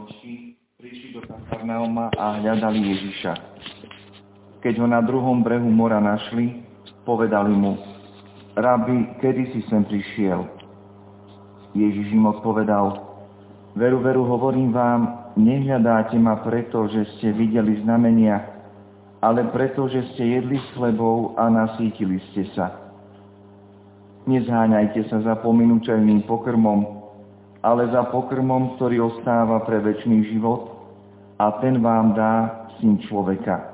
noci prišli do Kafarnauma a hľadali Ježiša. Keď ho na druhom brehu mora našli, povedali mu, Rabi, kedy si sem prišiel? Ježiš im odpovedal, veru, veru, hovorím vám, nehľadáte ma preto, že ste videli znamenia, ale preto, že ste jedli s chlebou a nasítili ste sa. Nezháňajte sa za pominúčajným pokrmom, ale za pokrmom, ktorý ostáva pre väčší život a ten vám dá syn človeka.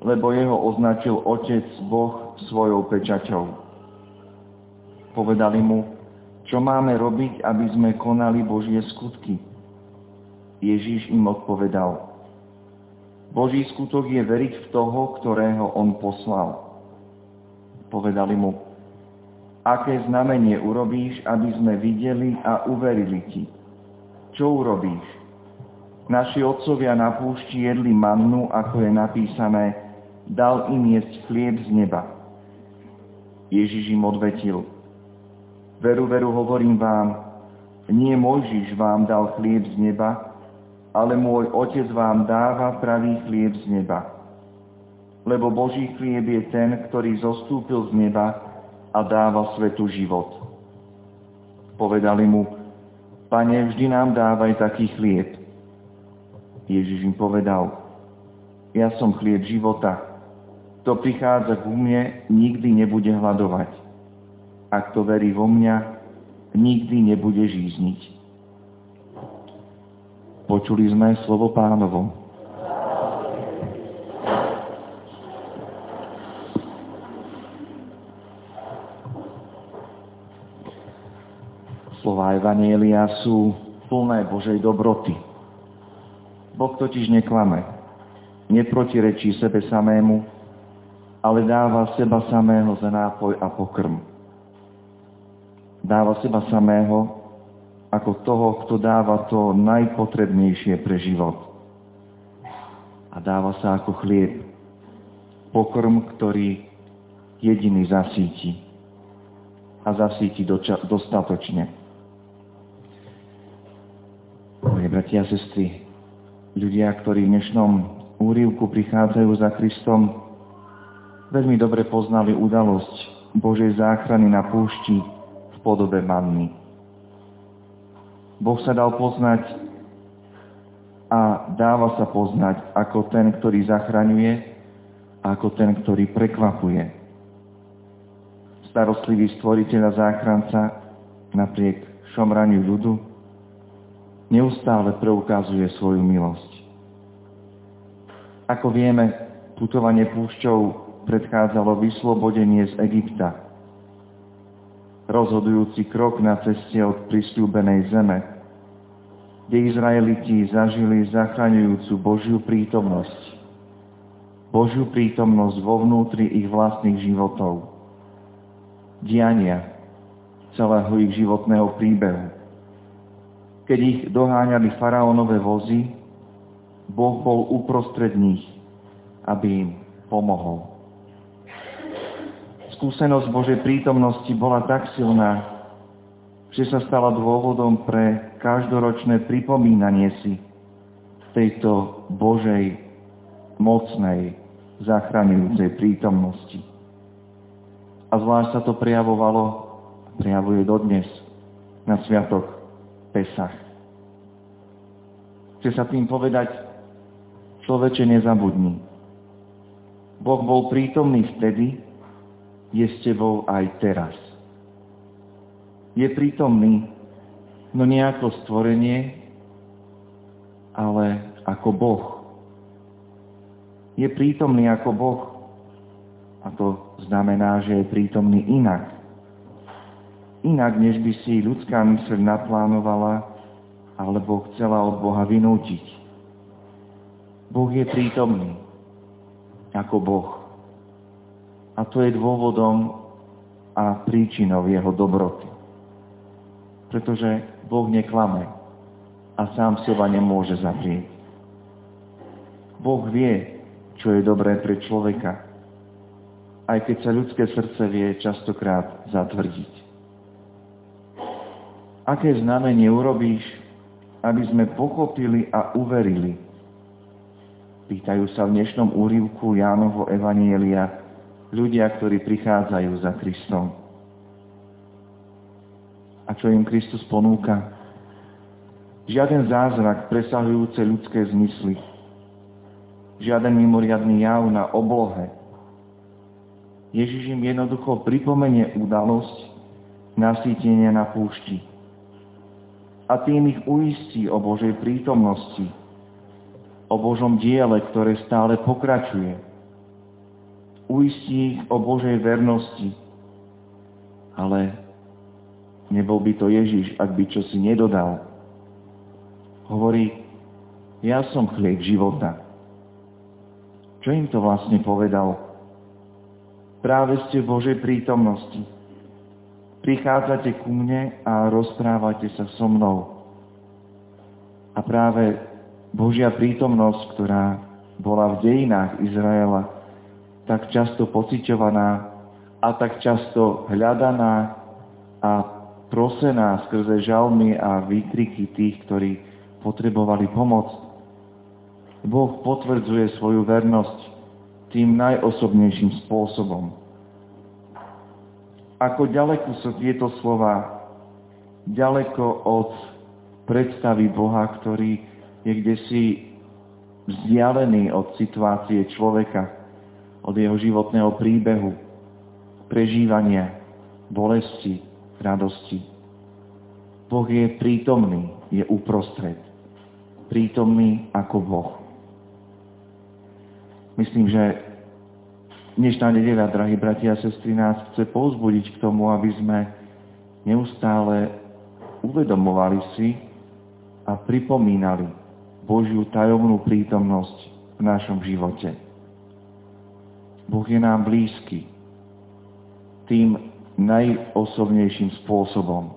Lebo jeho označil Otec Boh svojou pečaťou. Povedali mu, čo máme robiť, aby sme konali Božie skutky. Ježíš im odpovedal, Boží skutok je veriť v toho, ktorého on poslal. Povedali mu, aké znamenie urobíš, aby sme videli a uverili ti. Čo urobíš? Naši otcovia na púšti jedli mannu, ako je napísané, dal im jesť chlieb z neba. Ježiš im odvetil, veru, veru, hovorím vám, nie Mojžiš vám dal chlieb z neba, ale môj Otec vám dáva pravý chlieb z neba. Lebo Boží chlieb je ten, ktorý zostúpil z neba, a dáva svetu život. Povedali mu, Pane, vždy nám dávaj taký chlieb. Ježiš im povedal, ja som chlieb života. Kto prichádza k mne, nikdy nebude hľadovať. A kto verí vo mňa, nikdy nebude žízniť. Počuli sme slovo pánovo. Slova Evanielia sú plné Božej dobroty. Boh totiž neklame, neprotirečí sebe samému, ale dáva seba samého za nápoj a pokrm. Dáva seba samého ako toho, kto dáva to najpotrebnejšie pre život. A dáva sa ako chlieb, pokrm, ktorý jediný zasíti. A zasíti dostatočne. Bratia a sestry, ľudia, ktorí v dnešnom úrivku prichádzajú za Kristom, veľmi dobre poznali udalosť Božej záchrany na púšti v podobe manny. Boh sa dal poznať a dáva sa poznať ako ten, ktorý zachraňuje ako ten, ktorý prekvapuje. Starostlivý stvoriteľ a záchranca napriek šomraniu ľudu neustále preukazuje svoju milosť. Ako vieme, putovanie púšťou predchádzalo vyslobodenie z Egypta. Rozhodujúci krok na ceste od pristúbenej zeme, kde Izraeliti zažili zachraňujúcu Božiu prítomnosť. Božiu prítomnosť vo vnútri ich vlastných životov. Diania celého ich životného príbehu keď ich doháňali faraónové vozy, Boh bol uprostred nich, aby im pomohol. Skúsenosť Božej prítomnosti bola tak silná, že sa stala dôvodom pre každoročné pripomínanie si tejto Božej mocnej, zachraňujúcej prítomnosti. A zvlášť sa to prejavovalo, prejavuje dodnes na sviatok Pesach. Chce sa tým povedať, človeče nezabudni. Boh bol prítomný vtedy, je s tebou aj teraz. Je prítomný, no nie ako stvorenie, ale ako Boh. Je prítomný ako Boh. A to znamená, že je prítomný inak inak, než by si ľudská mysl naplánovala alebo chcela od Boha vynútiť. Boh je prítomný ako Boh. A to je dôvodom a príčinou jeho dobroty. Pretože Boh neklame a sám seba nemôže zaprieť. Boh vie, čo je dobré pre človeka, aj keď sa ľudské srdce vie častokrát zatvrdiť aké znamenie urobíš, aby sme pochopili a uverili. Pýtajú sa v dnešnom úrivku Jánovho Evanielia ľudia, ktorí prichádzajú za Kristom. A čo im Kristus ponúka? Žiaden zázrak presahujúce ľudské zmysly. Žiaden mimoriadný jav na oblohe. Ježiš im jednoducho pripomenie udalosť nasýtenia na púšti. A tým ich uistí o Božej prítomnosti, o Božom diele, ktoré stále pokračuje. Uistí ich o Božej vernosti. Ale nebol by to Ježiš, ak by čosi nedodal Hovorí, ja som chlieb života. Čo im to vlastne povedal? Práve ste v Božej prítomnosti. Prichádzate ku mne a rozprávate sa so mnou. A práve Božia prítomnosť, ktorá bola v dejinách Izraela tak často pociťovaná a tak často hľadaná a prosená skrze žalmy a výkriky tých, ktorí potrebovali pomoc. Boh potvrdzuje svoju vernosť tým najosobnejším spôsobom. Ako ďaleko sú tieto slova, ďaleko od predstavy Boha, ktorý je kde si vzdialený od situácie človeka, od jeho životného príbehu, prežívania, bolesti, radosti. Boh je prítomný, je uprostred prítomný ako Boh. Myslím, že dnešná nedeľa, drahí bratia a sestry, nás chce povzbudiť k tomu, aby sme neustále uvedomovali si a pripomínali Božiu tajomnú prítomnosť v našom živote. Boh je nám blízky tým najosobnejším spôsobom.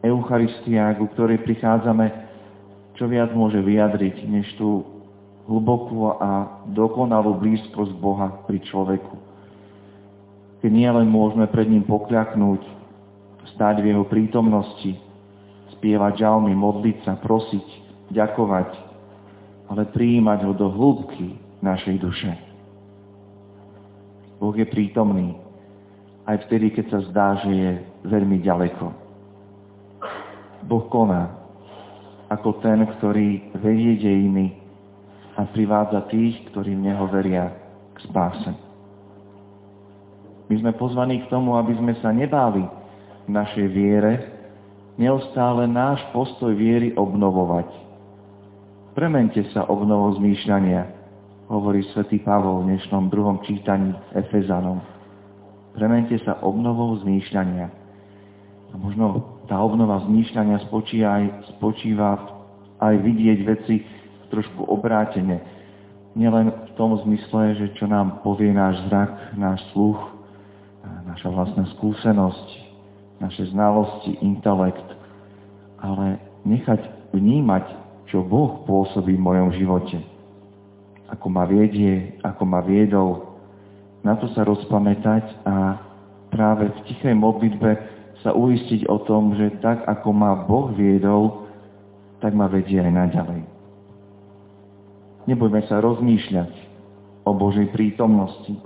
Eucharistia, ku ktorej prichádzame čo viac môže vyjadriť, než tú hlbokú a dokonalú blízkosť Boha pri človeku. Keď nie len môžeme pred ním pokľaknúť, stáť v jeho prítomnosti, spievať žalmy, modliť sa, prosiť, ďakovať, ale prijímať ho do hĺbky našej duše. Boh je prítomný aj vtedy, keď sa zdá, že je veľmi ďaleko. Boh koná ako ten, ktorý vedie dejiny a privádza tých, ktorí v Neho veria k spáse. My sme pozvaní k tomu, aby sme sa nebáli v našej viere, neustále náš postoj viery obnovovať. Premente sa obnovou zmýšľania, hovorí svätý Pavol v dnešnom druhom čítaní Efezanom. Premente sa obnovou zmýšľania. A možno tá obnova zmýšľania spočíva aj, spočíva aj vidieť veci trošku obrátene. Nielen v tom zmysle, že čo nám povie náš zrak, náš sluch, naša vlastná skúsenosť, naše znalosti, intelekt, ale nechať vnímať, čo Boh pôsobí v mojom živote. Ako ma viedie, ako ma viedol. Na to sa rozpamätať a práve v tichej modlitbe sa uistiť o tom, že tak, ako ma Boh viedol, tak ma vedie aj naďalej. Nebudeme sa rozmýšľať o Božej prítomnosti.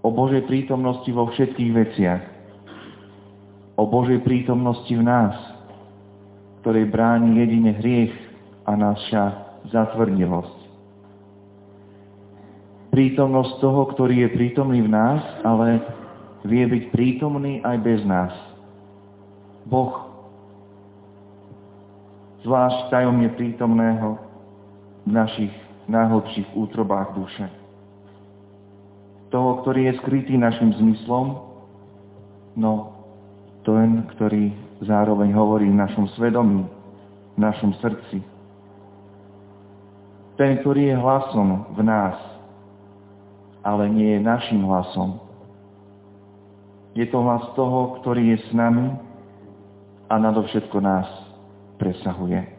O Božej prítomnosti vo všetkých veciach. O Božej prítomnosti v nás, ktorej bráni jedine hriech a naša zatvrdilosť. Prítomnosť toho, ktorý je prítomný v nás, ale vie byť prítomný aj bez nás. Boh, zvlášť tajomne prítomného v našich najhlbších útrobách duše. Toho, ktorý je skrytý našim zmyslom, no ten, ktorý zároveň hovorí v našom svedomí, v našom srdci. Ten, ktorý je hlasom v nás, ale nie je našim hlasom, je to hlas toho, ktorý je s nami a nadovšetko nás presahuje.